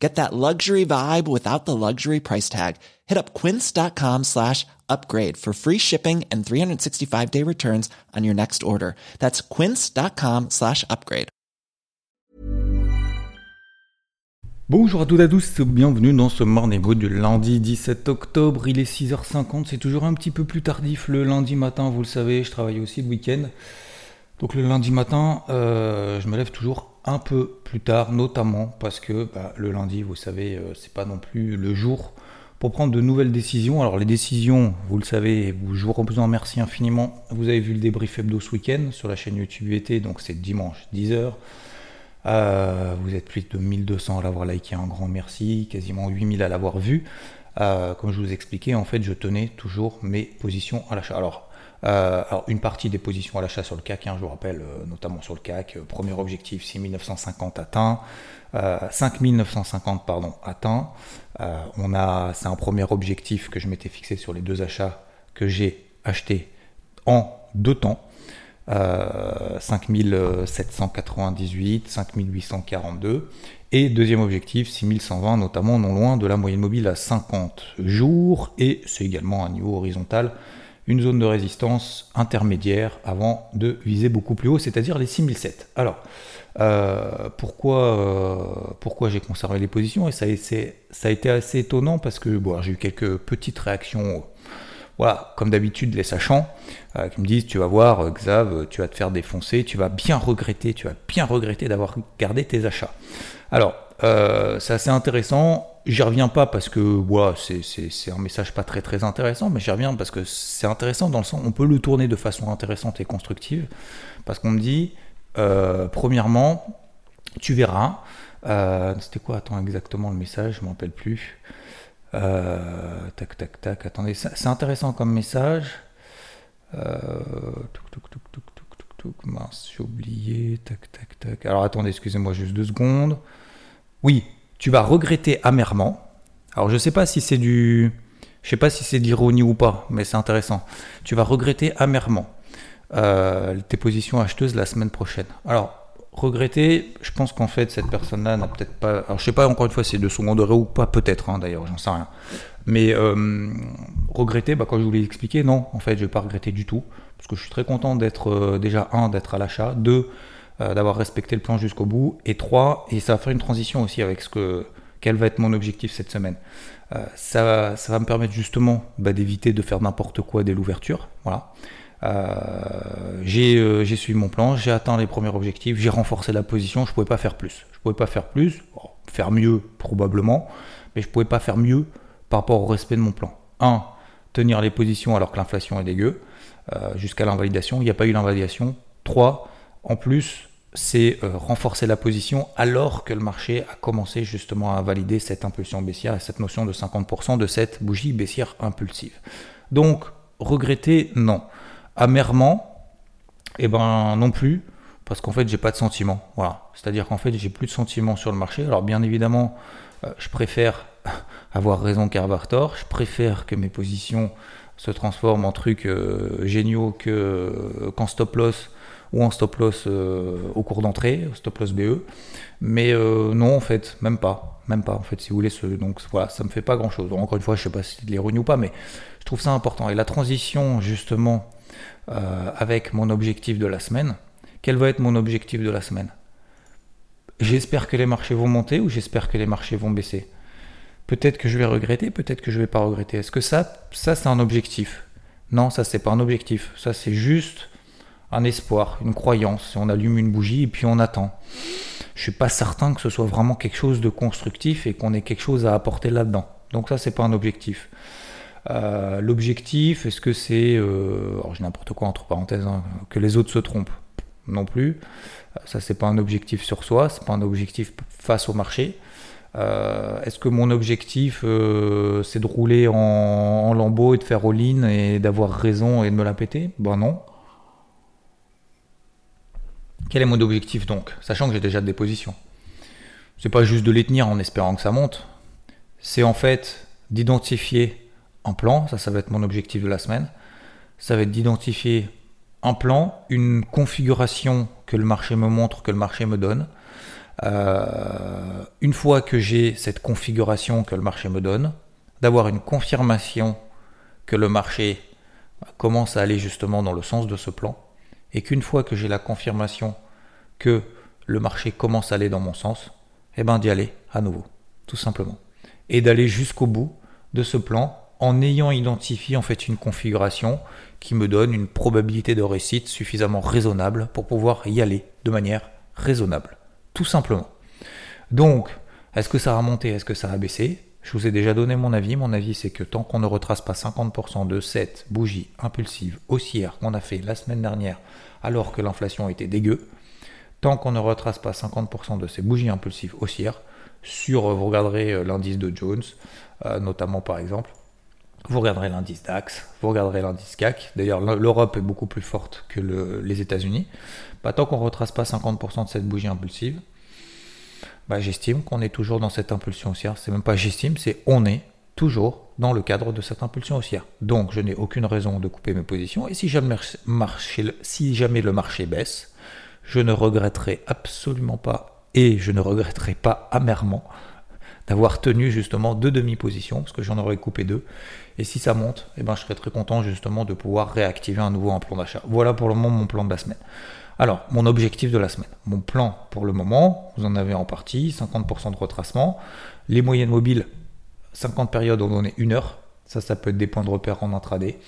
Get that luxury vibe without the luxury price tag. Hit up quince.com slash upgrade for free shipping and 365 day returns on your next order. That's quince.com slash upgrade. Bonjour à toutes et à tous, bienvenue dans ce Morning Mood du lundi 17 octobre. Il est 6h50, c'est toujours un petit peu plus tardif le lundi matin, vous le savez, je travaille aussi le week-end. Donc le lundi matin, euh, je me lève toujours un peu plus tard, notamment parce que bah, le lundi, vous savez, euh, c'est pas non plus le jour pour prendre de nouvelles décisions. Alors les décisions, vous le savez, je vous remercie infiniment. Vous avez vu le débrief hebdo ce week-end sur la chaîne YouTube UT, donc c'est dimanche 10h. Euh, vous êtes plus de 1200 à l'avoir liké, un grand merci, quasiment 8000 à l'avoir vu. Euh, comme je vous expliquais, en fait, je tenais toujours mes positions à l'achat. Alors, euh, alors, une partie des positions à l'achat sur le CAC, hein, je vous rappelle, notamment sur le CAC, premier objectif 6950 atteint, 5950 pardon atteint. on a, c'est un premier objectif que je m'étais fixé sur les deux achats que j'ai achetés en deux temps. 5798, 5842. Et deuxième objectif, 6120, notamment non loin de la moyenne mobile à 50 jours. Et c'est également un niveau horizontal, une zone de résistance intermédiaire avant de viser beaucoup plus haut, c'est-à-dire les 6007. Alors, euh, pourquoi, euh, pourquoi j'ai conservé les positions? Et ça ça a été assez étonnant parce que bon, j'ai eu quelques petites réactions voilà, comme d'habitude, les sachants, euh, qui me disent Tu vas voir, Xav, tu vas te faire défoncer, tu vas bien regretter, tu vas bien regretter d'avoir gardé tes achats. Alors, c'est assez intéressant. J'y reviens pas parce que voilà, c'est un message pas très très intéressant, mais j'y reviens parce que c'est intéressant dans le sens on peut le tourner de façon intéressante et constructive. Parce qu'on me dit, premièrement, tu verras. C'était quoi Attends exactement le message, je m'en rappelle plus. Euh, tac, tac, tac. Attendez, c'est intéressant comme message. Euh, mince, j'ai oublié. Tac, tac, tac. Alors attendez, excusez-moi juste deux secondes. Oui, tu vas regretter amèrement. Alors je sais pas si c'est du, je sais pas si c'est d'ironie ou pas, mais c'est intéressant. Tu vas regretter amèrement euh, tes positions acheteuses la semaine prochaine. Alors regretter, je pense qu'en fait, cette personne-là n'a peut-être pas. Alors, je sais pas encore une fois si c'est de second ou pas, peut-être, hein, d'ailleurs, j'en sais rien. Mais euh, regretter, bah, quand je vous l'ai expliqué, non, en fait, je vais pas regretter du tout. Parce que je suis très content d'être, euh, déjà, un, d'être à l'achat, deux, euh, d'avoir respecté le plan jusqu'au bout, et trois, et ça va faire une transition aussi avec ce que. Quel va être mon objectif cette semaine ça, ça va me permettre justement bah, d'éviter de faire n'importe quoi dès l'ouverture. Voilà. Euh, euh, j'ai suivi mon plan, j'ai atteint les premiers objectifs, j'ai renforcé la position, je pouvais pas faire plus. Je pouvais pas faire plus, faire mieux probablement, mais je pouvais pas faire mieux par rapport au respect de mon plan. 1. Tenir les positions alors que l'inflation est dégueu, euh, jusqu'à l'invalidation. Il n'y a pas eu l'invalidation. 3. En plus, c'est renforcer la position alors que le marché a commencé justement à valider cette impulsion baissière et cette notion de 50% de cette bougie baissière impulsive. Donc, regretter, non amèrement, eh ben non plus, parce qu'en fait j'ai pas de sentiment. Voilà. C'est-à-dire qu'en fait j'ai plus de sentiment sur le marché. Alors bien évidemment, euh, je préfère avoir raison qu'avoir tort. Je préfère que mes positions se transforment en trucs euh, géniaux que euh, qu'en stop loss ou en stop loss au cours d'entrée, stop loss BE. Mais non en fait, même pas. Même pas en fait si vous voulez. Ce, donc voilà, ça me fait pas grand chose. encore une fois, je sais pas si c'est de l'ironie ou pas, mais je trouve ça important. Et la transition justement euh, avec mon objectif de la semaine. Quel va être mon objectif de la semaine? J'espère que les marchés vont monter ou j'espère que les marchés vont baisser? Peut-être que je vais regretter, peut-être que je vais pas regretter. Est-ce que ça, ça c'est un objectif? Non, ça c'est pas un objectif. Ça c'est juste un espoir, une croyance. On allume une bougie et puis on attend. Je suis pas certain que ce soit vraiment quelque chose de constructif et qu'on ait quelque chose à apporter là-dedans. Donc ça c'est pas un objectif. Euh, l'objectif, est-ce que c'est, euh, alors j'ai n'importe quoi entre parenthèses, hein, que les autres se trompent Non plus. Euh, ça, c'est pas un objectif sur soi, c'est pas un objectif face au marché. est-ce que mon objectif, c'est de rouler en, en, lambeau et de faire all-in et d'avoir raison et de me la péter? Ben non. Quel est mon objectif donc? Sachant que j'ai déjà des positions. C'est pas juste de les tenir en espérant que ça monte. C'est en fait d'identifier un plan, ça, ça va être mon objectif de la semaine. Ça va être d'identifier un plan, une configuration que le marché me montre, que le marché me donne. Euh, une fois que j'ai cette configuration que le marché me donne, d'avoir une confirmation que le marché commence à aller justement dans le sens de ce plan, et qu'une fois que j'ai la confirmation que le marché commence à aller dans mon sens, eh ben d'y aller à nouveau, tout simplement. Et d'aller jusqu'au bout de ce plan en ayant identifié en fait une configuration qui me donne une probabilité de réussite suffisamment raisonnable pour pouvoir y aller de manière raisonnable, tout simplement. Donc, est-ce que ça a monté, est-ce que ça a baissé? Je vous ai déjà donné mon avis. Mon avis, c'est que tant qu'on ne retrace pas 50% de cette bougie impulsive haussière qu'on a fait la semaine dernière, alors que l'inflation était dégueu, tant qu'on ne retrace pas 50% de ces bougies impulsives haussières, sur, vous regarderez euh, l'indice de Jones, euh, notamment par exemple, vous regarderez l'indice DAX, vous regarderez l'indice CAC. D'ailleurs, l'Europe est beaucoup plus forte que les États-Unis. Bah, tant qu'on ne retrace pas 50% de cette bougie impulsive, bah, j'estime qu'on est toujours dans cette impulsion haussière. C'est même pas j'estime, c'est on est toujours dans le cadre de cette impulsion haussière. Donc, je n'ai aucune raison de couper mes positions. Et si jamais, le marché baisse, je ne regretterai absolument pas et je ne regretterai pas amèrement d'avoir tenu justement deux demi-positions, parce que j'en aurais coupé deux. Et si ça monte, eh ben, je serais très content justement de pouvoir réactiver un nouveau un plan d'achat. Voilà pour le moment mon plan de la semaine. Alors, mon objectif de la semaine. Mon plan pour le moment, vous en avez en partie, 50% de retracement. Les moyennes mobiles, 50 périodes, on donné une heure. Ça, ça peut être des points de repère en intraday.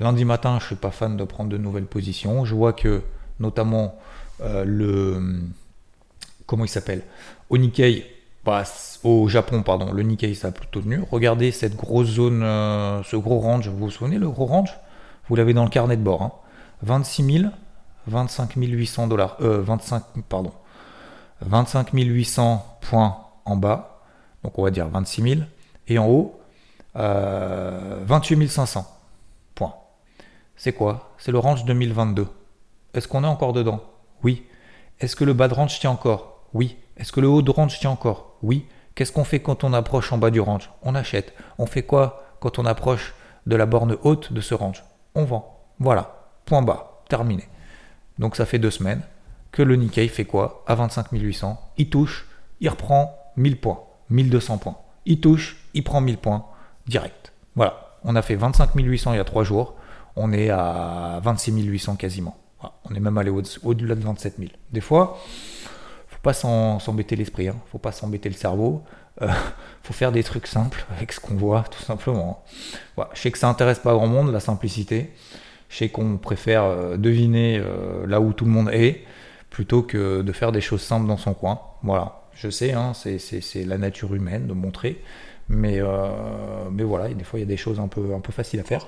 Lundi matin, je ne suis pas fan de prendre de nouvelles positions. Je vois que, notamment, euh, le. Comment il s'appelle? Au Nikkei, au Japon, pardon, le Nikkei ça a plutôt tenu. Regardez cette grosse zone, euh, ce gros range. Vous vous souvenez le gros range? Vous l'avez dans le carnet de bord. 26 000, 25 800 dollars, 25, pardon, 25 800 points en bas. Donc on va dire 26 000 et en haut 28 500 points. C'est quoi? C'est le range 2022. Est-ce qu'on est encore dedans? Oui. Est-ce que le bas de range tient encore? Oui. Est-ce que le haut de range tient encore? Oui. Qu'est-ce qu'on fait quand on approche en bas du range? On achète. On fait quoi quand on approche de la borne haute de ce range? On vend. Voilà. Point bas. Terminé. Donc ça fait deux semaines que le Nikkei fait quoi À 25 800. Il touche, il reprend 1000 points, 1200 points. Il touche, il prend 1000 points direct. Voilà. On a fait 25 800 il y a trois jours. On est à 26 800 quasiment. On est même allé au-delà de 27 000. Des fois, pas s'embêter l'esprit, hein. faut pas s'embêter le cerveau. Euh, faut faire des trucs simples avec ce qu'on voit, tout simplement. Voilà. Je sais que ça intéresse pas grand monde, la simplicité. Je sais qu'on préfère euh, deviner euh, là où tout le monde est, plutôt que de faire des choses simples dans son coin. Voilà, je sais, hein, c'est la nature humaine de montrer. Mais, euh, mais voilà, des fois il y a des choses un peu, un peu faciles à faire.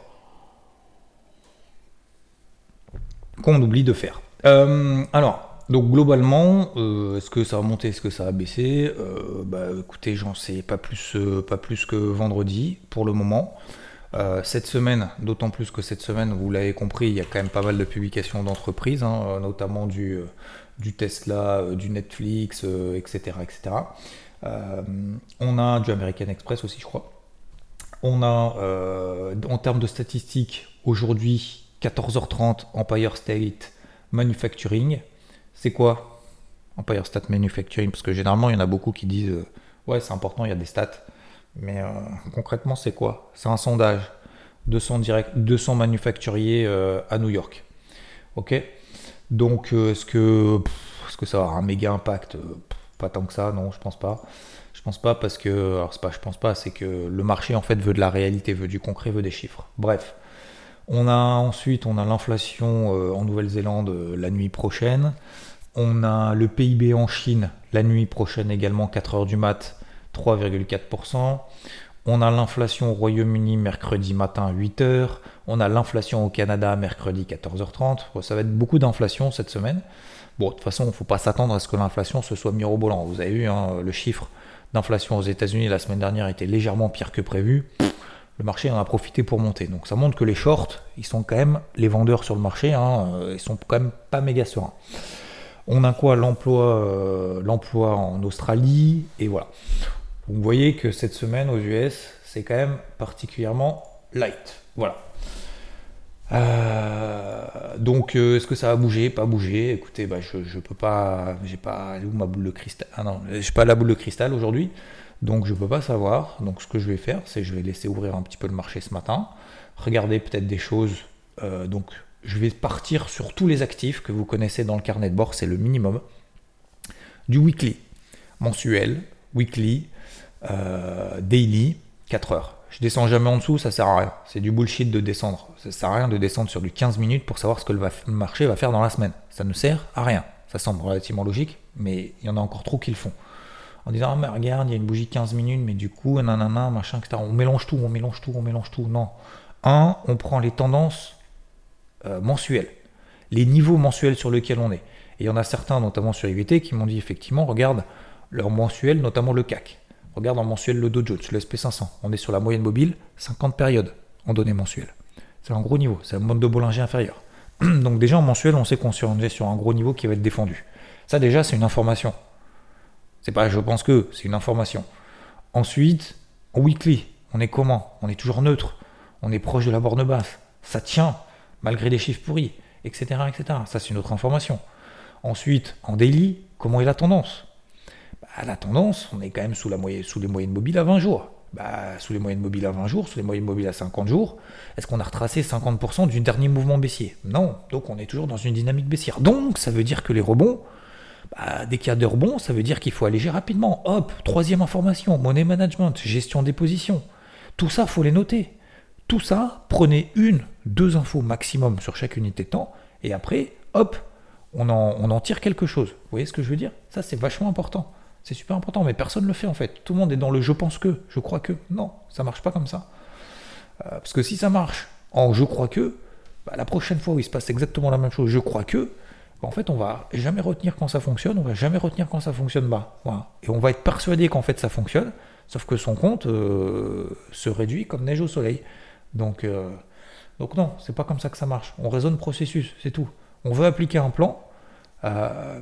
Qu'on oublie de faire. alors, donc globalement, est-ce que ça a monté, est-ce que ça a baissé? Euh, Bah écoutez, j'en sais pas plus, pas plus que vendredi pour le moment. Cette semaine, d'autant plus que cette semaine, vous l'avez compris, il y a quand même pas mal de publications d'entreprises, hein, notamment du, du Tesla, du Netflix, etc. etc. on a du American Express aussi, je crois. On a, en termes de statistiques, aujourd'hui, 14h30, Empire State Manufacturing. C'est quoi Empire State Manufacturing? Parce que généralement, il y en a beaucoup qui disent euh, Ouais, c'est important, il y a des stats. Mais euh, concrètement, c'est quoi? C'est un sondage. 200, direct, 200 manufacturiers euh, à New York. Ok? Donc, est-ce que, que ça aura un méga impact? Pas tant que ça, non, je pense pas. Je pense pas parce que, alors c'est pas, je pense pas, c'est que le marché en fait veut de la réalité, veut du concret, veut des chiffres. Bref, on a ensuite, on a l'inflation en Nouvelle-Zélande la nuit prochaine. On a le PIB en Chine la nuit prochaine également 4h du mat 3,4%. On a l'inflation au Royaume-Uni mercredi matin 8h. On a l'inflation au Canada mercredi 14h30. ça va être beaucoup d'inflation cette semaine. Bon, de toute façon, il ne faut pas s'attendre à ce que l'inflation se soit mirobolant. Vous avez vu, hein, le chiffre d'inflation aux États-Unis la semaine dernière était légèrement pire que prévu. Le marché en a profité pour monter. Donc ça montre que les shorts, ils sont quand même les vendeurs sur le marché, hein, ils sont quand même pas méga sereins. On a quoi? L'emploi l'emploi en Australie, et voilà. Vous voyez que cette semaine aux US, c'est quand même particulièrement light. Voilà. donc, est-ce que ça va bouger? Pas bouger. Écoutez, bah, je, je peux pas. J'ai pas. Où ma boule de cristal? Ah non, j'ai pas la boule de cristal aujourd'hui. Donc je peux pas savoir. Donc ce que je vais faire, c'est je vais laisser ouvrir un petit peu le marché ce matin, regarder peut-être des choses. Euh, donc je vais partir sur tous les actifs que vous connaissez dans le carnet de bord, c'est le minimum. Du weekly, mensuel, weekly, euh, daily, 4 heures. Je descends jamais en dessous, ça sert à rien. C'est du bullshit de descendre. Ça sert à rien de descendre sur du 15 minutes pour savoir ce que le marché va faire dans la semaine. Ça ne sert à rien. Ça semble relativement logique, mais il y en a encore trop qui le font en disant ah, regarde, il y a une bougie 15 minutes, mais du coup, nanana, machin, etc. On mélange tout, on mélange tout, on mélange tout. Non. Un, on prend les tendances euh, mensuelles, les niveaux mensuels sur lesquels on est. Et il y en a certains, notamment sur IVT, qui m'ont dit effectivement, regarde leur mensuel, notamment le CAC. Regarde en mensuel le Dow Jones, le SP500. On est sur la moyenne mobile, 50 périodes en données mensuelles. C'est un gros niveau, c'est un mode de Bollinger inférieur. Donc déjà en mensuel, on sait qu'on est sur un gros niveau qui va être défendu. Ça déjà, c'est une information. C'est pas je pense que, c'est une information. Ensuite, en weekly, on est comment? On est toujours neutre. On est proche de la borne basse. Ça tient, malgré des chiffres pourris, etc. etc. Ça, c'est une autre information. Ensuite, en daily, comment est la tendance? Bah, La tendance, on est quand même sous, les moyennes mobiles à 20 jours. Bah, sous les moyennes mobiles à 20 jours, sous les moyennes mobiles à 50 jours, est-ce qu'on a retracé 50% du dernier mouvement baissier? Non, donc on est toujours dans une dynamique baissière. Donc ça veut dire que les rebonds, bah, dès qu'il y a de rebonds, ça veut dire qu'il faut alléger rapidement. Hop, troisième information, money management, gestion des positions. Tout ça, faut les noter. Tout ça, prenez une, deux infos maximum sur chaque unité de temps, et après, hop, on en, on en tire quelque chose. Vous voyez ce que je veux dire? Ça, c'est vachement important. C'est super important, mais personne ne le fait en fait. Tout le monde est dans le je pense que, je crois que. Non, ça marche pas comme ça. Euh, parce que si ça marche en je crois que, bah, la prochaine fois où il se passe exactement la même chose, je crois que, en fait, on va jamais retenir quand ça fonctionne, on va jamais retenir quand ça fonctionne pas. Et on va être persuadé qu'en fait ça fonctionne, sauf que son compte euh, se réduit comme neige au soleil. Donc, euh, donc non, c'est pas comme ça que ça marche. On raisonne processus, c'est tout. On veut appliquer un plan euh,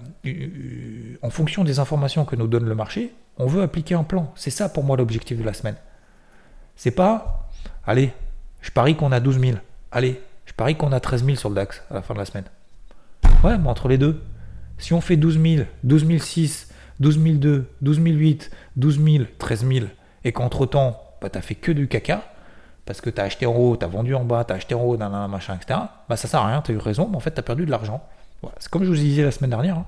en fonction des informations que nous donne le marché. On veut appliquer un plan. C'est ça pour moi l'objectif de la semaine. C'est pas, allez, je parie qu'on a 12 000. Allez, je parie qu'on a 13 000 sur le DAX à la fin de la semaine. Ouais, mais entre les deux. Si on fait 12 000, 12 006, 12 002, 12 008, 12 000, 13 000, et qu'entre-temps, bah, tu fait que du caca, parce que tu as acheté en haut, tu as vendu en bas, tu as acheté en haut, nan, machin, etc., bah, ça sert à rien, tu as eu raison, mais en fait, tu as perdu de l'argent. C'est comme je vous disais la semaine dernière. Hein.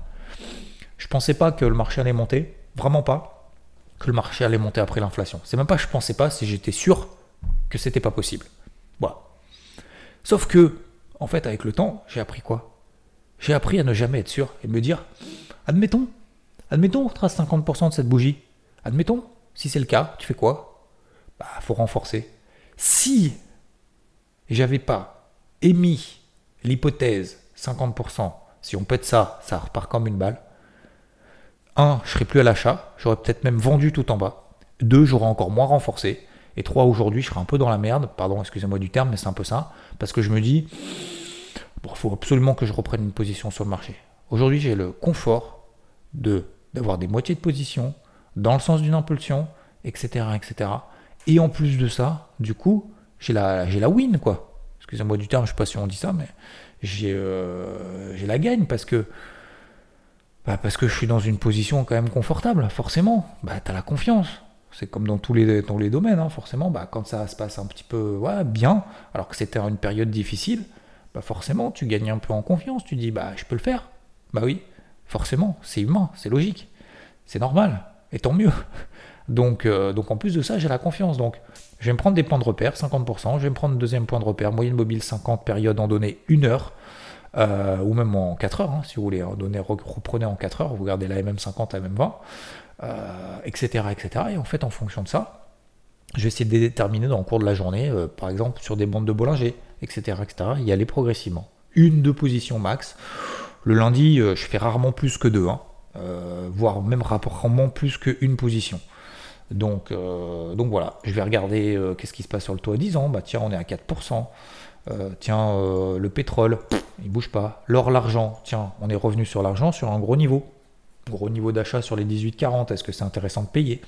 Je pensais pas que le marché allait monter, vraiment pas, que le marché allait monter après l'inflation. C'est même pas je pensais pas, si j'étais sûr que c'était pas possible. Sauf que, en fait, avec le temps, j'ai appris quoi? J'ai appris à ne jamais être sûr et me dire, admettons, admettons on trace 50% de cette bougie. Admettons, si c'est le cas, tu fais quoi? Bah, faut renforcer. Si j'avais pas émis l'hypothèse 50%, si on pète ça, ça repart comme une balle. Un, je serais plus à l'achat, j'aurais peut-être même vendu tout en bas. Deux, j'aurais encore moins renforcé. Et trois, aujourd'hui, je serais un peu dans la merde, pardon, excusez-moi du terme, mais c'est un peu ça, parce que je me dis, il faut absolument que je reprenne une position sur le marché. Aujourd'hui, j'ai le confort de d'avoir des moitiés de position dans le sens d'une impulsion, etc., etc. Et en plus de ça, du coup, j'ai la, j'ai la win, quoi. Excusez-moi du terme, je sais pas si on dit ça, mais j'ai, euh, j'ai la gagne parce que, bah parce que je suis dans une position quand même confortable, forcément. Bah, tu as la confiance. C'est comme dans tous les, dans les domaines, hein, forcément. Bah, quand ça se passe un petit peu ouais, bien, alors que c'était une période difficile, bah, forcément, tu gagnes un peu en confiance. Tu dis, bah, je peux le faire. Bah oui, forcément, c'est humain, c'est logique, c'est normal, et tant mieux. Donc, euh, donc en plus de ça, j'ai la confiance. Donc, je vais me prendre des points de repère, 50%. Je vais me prendre deuxième point de repère, moyenne mobile 50, période en données 1 heure, euh, ou même en 4 heures, hein, si vous voulez. En données, reprenez en 4 heures, vous gardez la MM50, la MM20, etc., etc. Et en fait, en fonction de ça, je vais essayer de déterminer dans le cours de la journée, euh, par exemple sur des bandes de Bollinger, etc., etc., y aller progressivement. Une, deux positions max. Le lundi, je fais rarement plus que deux, hein. voire même rarement plus qu'une position. Donc, donc voilà, je vais regarder qu'est-ce qui se passe sur le taux à 10 ans. Bah tiens, on est à 4%. Euh, tiens, euh, le pétrole, il bouge pas. L'or, l'argent, tiens, on est revenu sur l'argent sur un gros niveau. Gros niveau d'achat sur les 18-40, est-ce que c'est intéressant de payer?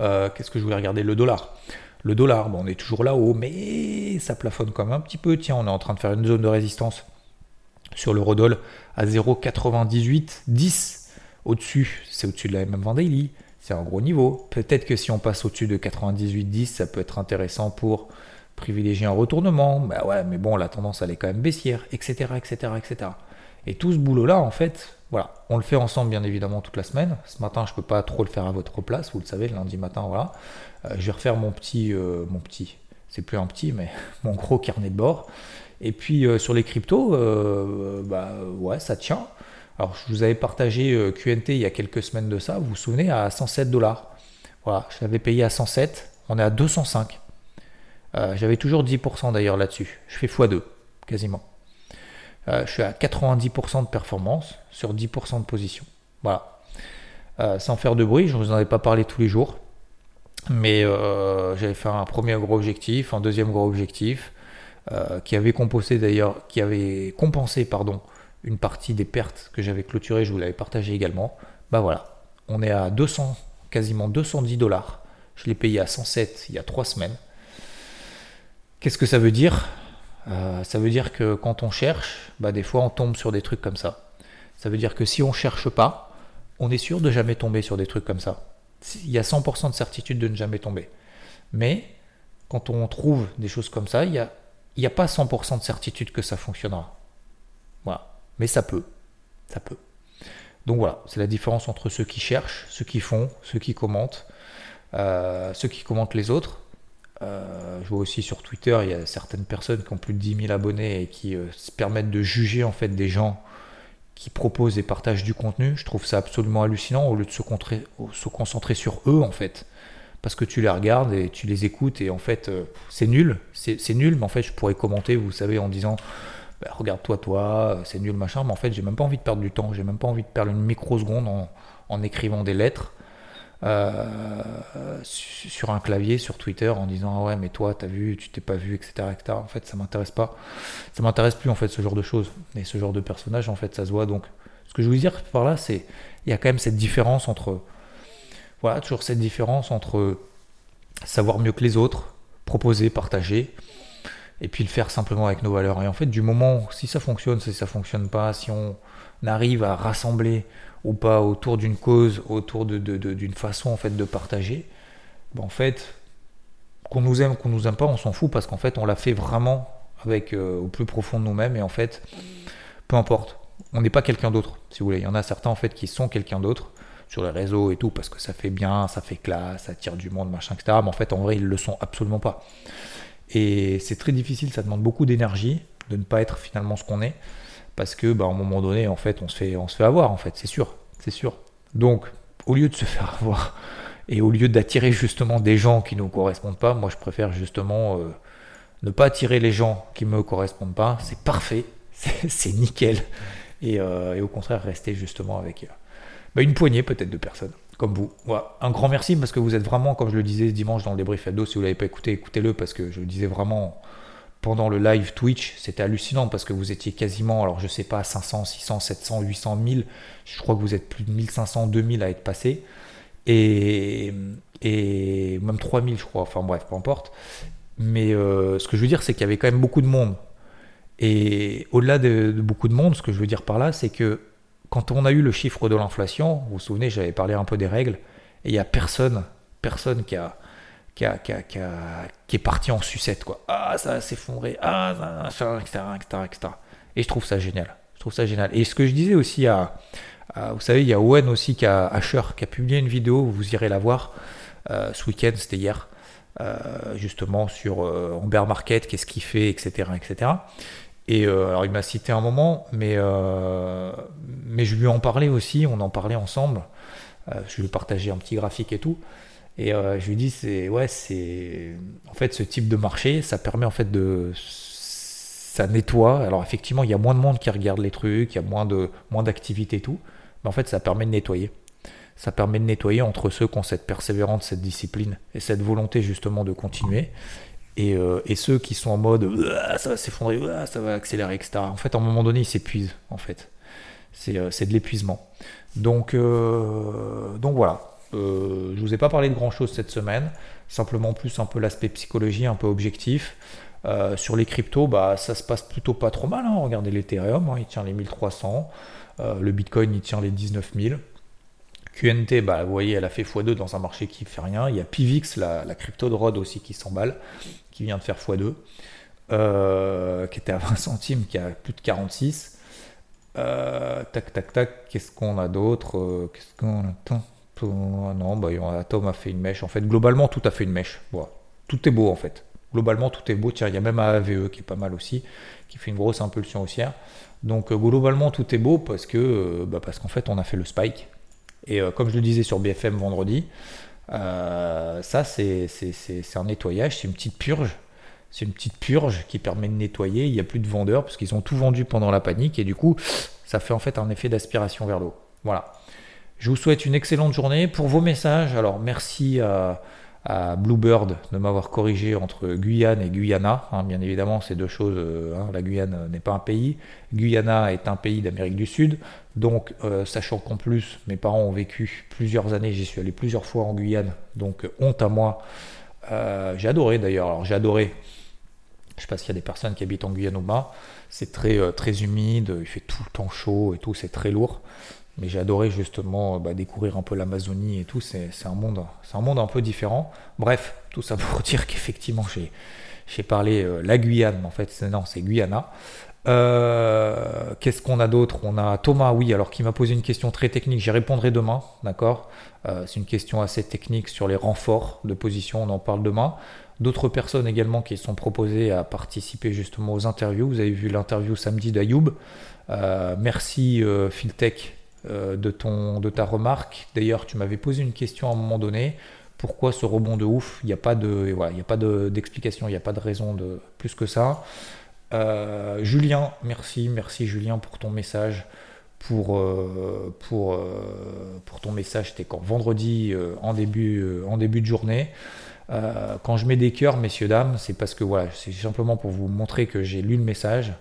Euh, Qu'est-ce que je voulais regarder? Le dollar. Le dollar, bon, on est toujours là-haut, mais ça plafonne quand même un petit peu. Tiens, on est en train de faire une zone de résistance sur l'eurodoll à 0,9810. Au-dessus, c'est au-dessus de la MM Daily. C'est un gros niveau. Peut-être que si on passe au-dessus de 98,10, ça peut être intéressant pour privilégier un retournement. Bah ouais, mais bon, la tendance, elle est quand même baissière, etc., etc., etc. Et tout ce boulot-là, en fait, voilà, on le fait ensemble, bien évidemment, toute la semaine. Ce matin, je peux pas trop le faire à votre place, vous le savez, lundi matin, voilà. Euh, je vais refaire mon petit, euh, mon petit, c'est plus un petit, mais mon gros carnet de bord. Et puis euh, sur les cryptos, bah ça tient. Alors je vous avais partagé QNT il y a quelques semaines de ça, vous vous souvenez, à 107 dollars. Voilà, je l'avais payé à 107, on est à 205. J'avais toujours 10% d'ailleurs là-dessus. Je fais x2, quasiment. je suis à 90% de performance sur 10% de position. Voilà. sans faire de bruit, je ne vous en ai pas parlé tous les jours. Mais euh, j'avais fait un premier gros objectif, un deuxième gros objectif, euh, qui avait compensé d'ailleurs, qui avait compensé pardon, une partie des pertes que j'avais clôturées, je vous l'avais partagé également. Bah voilà, on est à 200, quasiment 210 dollars. Je l'ai payé à 107 il y a trois semaines. Qu'est-ce que ça veut dire? Euh, Ça veut dire que quand on cherche, bah des fois on tombe sur des trucs comme ça. Ça veut dire que si on cherche pas, on est sûr de jamais tomber sur des trucs comme ça il y a 100% de certitude de ne jamais tomber. Mais quand on trouve des choses comme ça, il n'y a, a pas 100% de certitude que ça fonctionnera. Mais ça peut. Ça peut. Donc voilà, c'est la différence entre ceux qui cherchent, ceux qui font, ceux qui commentent, euh, ceux qui commentent les autres. Euh, je vois aussi sur Twitter, il y a certaines personnes qui ont plus de 10 000 abonnés et qui euh, se permettent de juger en fait des gens qui proposent et partagent du contenu. Je trouve ça absolument hallucinant au lieu de se, concentrer sur eux en fait. Parce que tu les regardes et tu les écoutes et en fait c'est nul, c'est nul, mais en fait je pourrais commenter, vous savez, en disant bah, regarde-toi toi, c'est nul machin, mais en fait j'ai même pas envie de perdre du temps, j'ai même pas envie de perdre une microseconde en, écrivant des lettres. Euh, sur un clavier, sur Twitter, en disant ah ouais mais toi t'as vu, tu t'es pas vu, etc.. En fait ça m'intéresse pas, ça m'intéresse plus en fait ce genre de choses et ce genre de personnage en fait ça se voit donc. Ce que je veux dire par là c'est il y a quand même cette différence entre voilà toujours cette différence entre savoir mieux que les autres, proposer, partager et puis le faire simplement avec nos valeurs. Et en fait, du moment, si ça fonctionne, si ça fonctionne pas, si on arrive à rassembler ou pas autour d'une cause, autour d'une de, de, façon en fait de partager, ben, en fait, qu'on nous aime, qu'on nous aime pas, on s'en fout parce qu'en fait, on l'a fait vraiment avec euh, au plus profond de nous-mêmes et en fait, peu importe, on n'est pas quelqu'un d'autre, si vous voulez. Il y en a certains en fait qui sont quelqu'un d'autre sur les réseaux et tout parce que ça fait bien, ça fait classe, ça attire du monde, machin, etc. Mais en fait, en vrai, ils le sont absolument pas. Et c'est très difficile, ça demande beaucoup d'énergie de ne pas être finalement ce qu'on est parce que bah, à un moment donné, en fait, on se fait, on se fait avoir, en fait, c'est sûr, c'est sûr. Donc, au lieu de se faire avoir et au lieu d'attirer justement des gens qui ne nous correspondent pas, moi, je préfère justement euh, ne pas attirer les gens qui me correspondent pas. C'est parfait, c'est nickel. Euh, et, au contraire, rester justement avec euh, bah, une poignée peut-être de personnes comme vous. Un grand merci parce que vous êtes vraiment, comme je le disais dimanche dans le débrief Ado, si vous ne l'avez pas écouté, écoutez-le parce que je le disais vraiment pendant le live Twitch, c'était hallucinant parce que vous étiez quasiment, alors je sais pas, 500, 600, 700, 800, 1000. Je crois que vous êtes plus de 1500, 2000 à être passé. Et, même 3000, je crois. Enfin bref, peu importe. Mais euh, ce que je veux dire, c'est qu'il y avait quand même beaucoup de monde. Et au-delà de, beaucoup de monde, ce que je veux dire par là, c'est que quand on a eu le chiffre de l'inflation, vous vous souvenez, j'avais parlé un peu des règles, et il n'y a personne, personne qui a, est parti en sucette, quoi. Ah, ça s'effondrer, ah, ça, etc., etc., etc. Et je trouve ça génial. Je trouve ça génial. Et ce que je disais aussi à, vous savez, il y a Owen aussi qui a, qui a publié une vidéo, vous irez la voir, euh, ce week-end, c'était hier, euh, justement sur euh, bear market, qu'est-ce qu'il fait, etc., etc. Et euh, alors il m'a cité un moment, mais, mais je lui en parlais aussi, on en parlait ensemble. je lui ai partagé un petit graphique et tout. Et euh, je lui dis, c'est ouais, c'est en fait ce type de marché, ça permet en fait de, ça nettoie. Alors effectivement, il y a moins de monde qui regarde les trucs, il y a moins de moins d'activité et tout, mais en fait, ça permet de nettoyer. Ça permet de nettoyer entre ceux qui ont cette persévérance, cette discipline et cette volonté justement de continuer. Et, euh, et ceux qui sont en mode ça va s'effondrer, ça va accélérer, etc. En fait, à un moment donné, ils s'épuisent. En fait, c'est euh, de l'épuisement. Donc, euh, donc voilà. Je vous ai pas parlé de grand chose cette semaine. Simplement plus un peu l'aspect psychologie, un peu objectif. Sur les cryptos, bah, ça se passe plutôt pas trop mal. hein. Regardez l'Ethereum, hein, il tient les 1300. Euh, le Bitcoin, il tient les 19 000. QNT, bah, vous voyez, elle a fait x2 dans un marché qui fait rien. Il y a Pivix, la, crypto de Rod aussi, qui s'emballe, qui vient de faire x2, euh, qui était à 20 centimes, qui a plus de 46. Euh, tac, tac, tac, qu'est-ce qu'on a d'autre Euh, Qu'est-ce qu'on attend Non, bah, Atom a fait une mèche. En fait, globalement, tout a fait une mèche. Tout est beau, en fait. Globalement, tout est beau. Tiens, il y a même AVE qui est pas mal aussi, qui fait une grosse impulsion haussière. Donc, globalement, tout est beau parce que, bah, parce qu'en fait, on a fait le spike. Et euh, comme je le disais sur BFM vendredi, euh, ça, c'est un nettoyage, c'est une petite purge. C'est une petite purge qui permet de nettoyer. Il n'y a plus de vendeurs parce qu'ils ont tout vendu pendant la panique et du coup, ça fait en fait un effet d'aspiration vers l'eau. Voilà. Je vous souhaite une excellente journée. Pour vos messages, alors merci à, à Bluebird de m'avoir corrigé entre Guyane et Guyana. hein. bien évidemment, c'est deux choses. euh, hein. la Guyane euh, n'est pas un pays. Guyana est un pays d'Amérique du Sud. Donc, euh, sachant qu'en plus, mes parents ont vécu plusieurs années, j'y suis allé plusieurs fois en Guyane. Donc, honte à moi. J'ai adoré d'ailleurs. Alors, j'ai adoré. Je sais pas s'il y a des personnes qui habitent en Guyane ou pas. C'est très, très humide, il fait tout le temps chaud et tout, c'est très lourd. Mais j'ai adoré justement bah, découvrir un peu l'Amazonie et tout. C'est un, monde, un monde un peu différent. Bref, tout ça pour dire qu'effectivement, j'ai parlé euh, la Guyane, en fait, non, c'est Guyana. Euh, Qu'est-ce qu'on a d'autre? On a Thomas, oui, alors qui m'a posé une question très technique. J'y répondrai demain, d'accord? Euh, C'est une question assez technique sur les renforts de position. On en parle demain. D'autres personnes également qui sont proposées à participer justement aux interviews. Vous avez vu l'interview samedi d'Ayoub. Euh, merci euh, Philtech euh, de, ton, de ta remarque. D'ailleurs, tu m'avais posé une question à un moment donné. Pourquoi ce rebond de ouf? Il n'y a pas de, il a pas de- d'explication, il n'y a pas de raison de plus que ça. Euh, Julien, merci, merci Julien pour ton message, pour, euh, pour, pour ton message. C'était quand? Vendredi en, début, en début de journée. Quand je mets des cœurs, messieurs, dames, c'est parce que voilà, c'est simplement pour vous montrer que j'ai lu le message,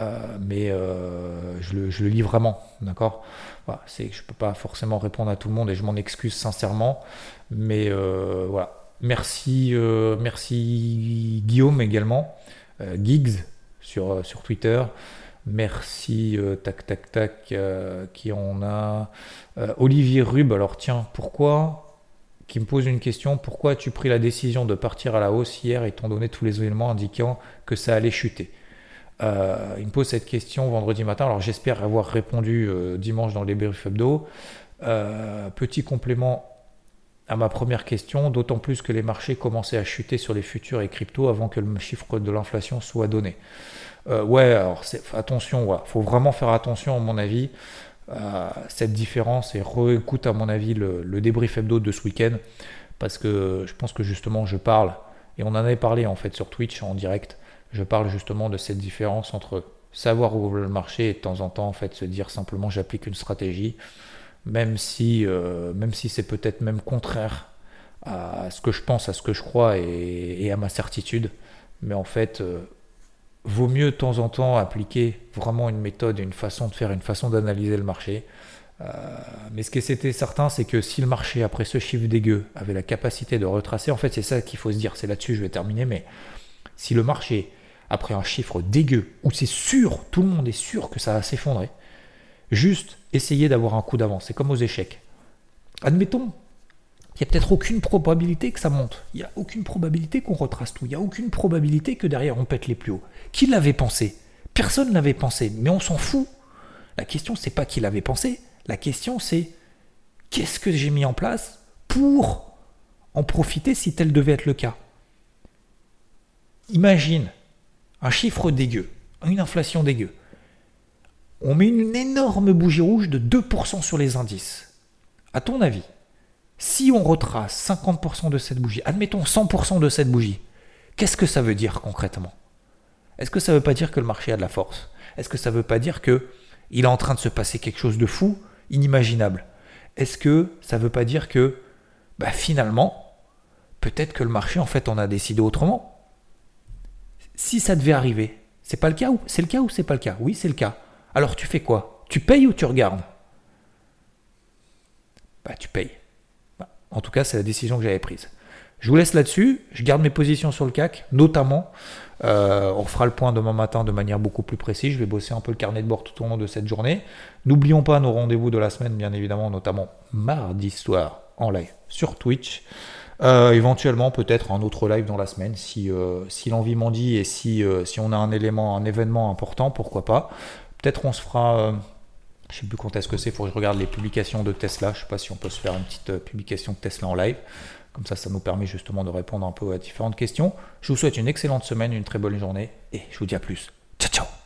euh, mais euh, je, le, lis vraiment, d'accord? Voilà, c'est je peux pas forcément répondre à tout le monde et je m'en excuse sincèrement, mais euh, voilà. Merci, merci Guillaume également, Giggs sur, Twitter. Merci, tac, tac, tac, qui on a. Olivier Rube, alors tiens, pourquoi Qui me pose une question, pourquoi as-tu pris la décision de partir à la hausse hier étant donné tous les éléments indiquant que ça allait chuter? Euh, Il me pose cette question vendredi matin, alors j'espère avoir répondu euh, dimanche dans les débrief hebdo. Euh, petit complément à ma première question, d'autant plus que les marchés commençaient à chuter sur les futurs et cryptos avant que le chiffre de l'inflation soit donné. Ouais, alors attention, il faut vraiment faire attention à mon avis à cette différence et réécoute à mon avis le, le débrief hebdo de ce week-end parce que je pense que justement je parle et on en avait parlé en fait sur Twitch en direct. Je parle justement de cette différence entre savoir où le marché et de temps en temps en fait se dire simplement j'applique une stratégie même si, euh, même si c'est peut-être même contraire à ce que je pense, à ce que je crois et, et à ma certitude. Mais en fait, euh, vaut mieux de temps en temps appliquer vraiment une méthode, une façon de faire, une façon d'analyser le marché. Euh, mais ce qui était certain, c'est que si le marché, après ce chiffre dégueu, avait la capacité de retracer, en fait, c'est ça qu'il faut se dire, c'est là-dessus je vais terminer, mais si le marché, après un chiffre dégueu, où c'est sûr, tout le monde est sûr que ça va s'effondrer, juste essayer d'avoir un coup d'avance. C'est comme aux échecs. Admettons, il n'y a peut-être aucune probabilité que ça monte. Il n'y a aucune probabilité qu'on retrace tout. Il n'y a aucune probabilité que derrière on pète les plus hauts. Qui l'avait pensé? Personne ne l'avait pensé, mais on s'en fout. La question, c'est pas qui l'avait pensé. La question, c'est qu'est-ce que j'ai mis en place pour en profiter si tel devait être le cas? Imagine un chiffre dégueu, une inflation dégueu. On met une énorme bougie rouge de 2% sur les indices. À ton avis, si on retrace 50% de cette bougie, admettons 100% de cette bougie, qu'est-ce que ça veut dire concrètement? Est-ce que ça ne veut pas dire que le marché a de la force? Est-ce que ça ne veut pas dire que il est en train de se passer quelque chose de fou, inimaginable? Est-ce que ça ne veut pas dire que bah, finalement, peut-être que le marché en fait en a décidé autrement? Si ça devait arriver, c'est pas le cas ou c'est le cas ou pas le cas? Oui, c'est le cas. Alors tu fais quoi? Tu payes ou tu regardes? Bah tu payes. Bah, en tout cas, c'est la décision que j'avais prise. Je vous laisse là-dessus. Je garde mes positions sur le CAC, notamment. Euh, on fera le point demain matin de manière beaucoup plus précise. Je vais bosser un peu le carnet de bord tout au long de cette journée. N'oublions pas nos rendez-vous de la semaine, bien évidemment, notamment mardi soir en live sur Twitch. Euh, éventuellement, peut-être un autre live dans la semaine, si, euh, si l'envie m'en dit et si, si on a un élément, un événement important, pourquoi pas. Peut-être on se fera. je sais plus quand est-ce que c'est, il faut que je regarde les publications de Tesla. Je sais pas si on peut se faire une petite publication de Tesla en live. Comme ça, ça nous permet justement de répondre un peu à différentes questions. Je vous souhaite une excellente semaine, une très bonne journée et je vous dis à plus. Ciao, ciao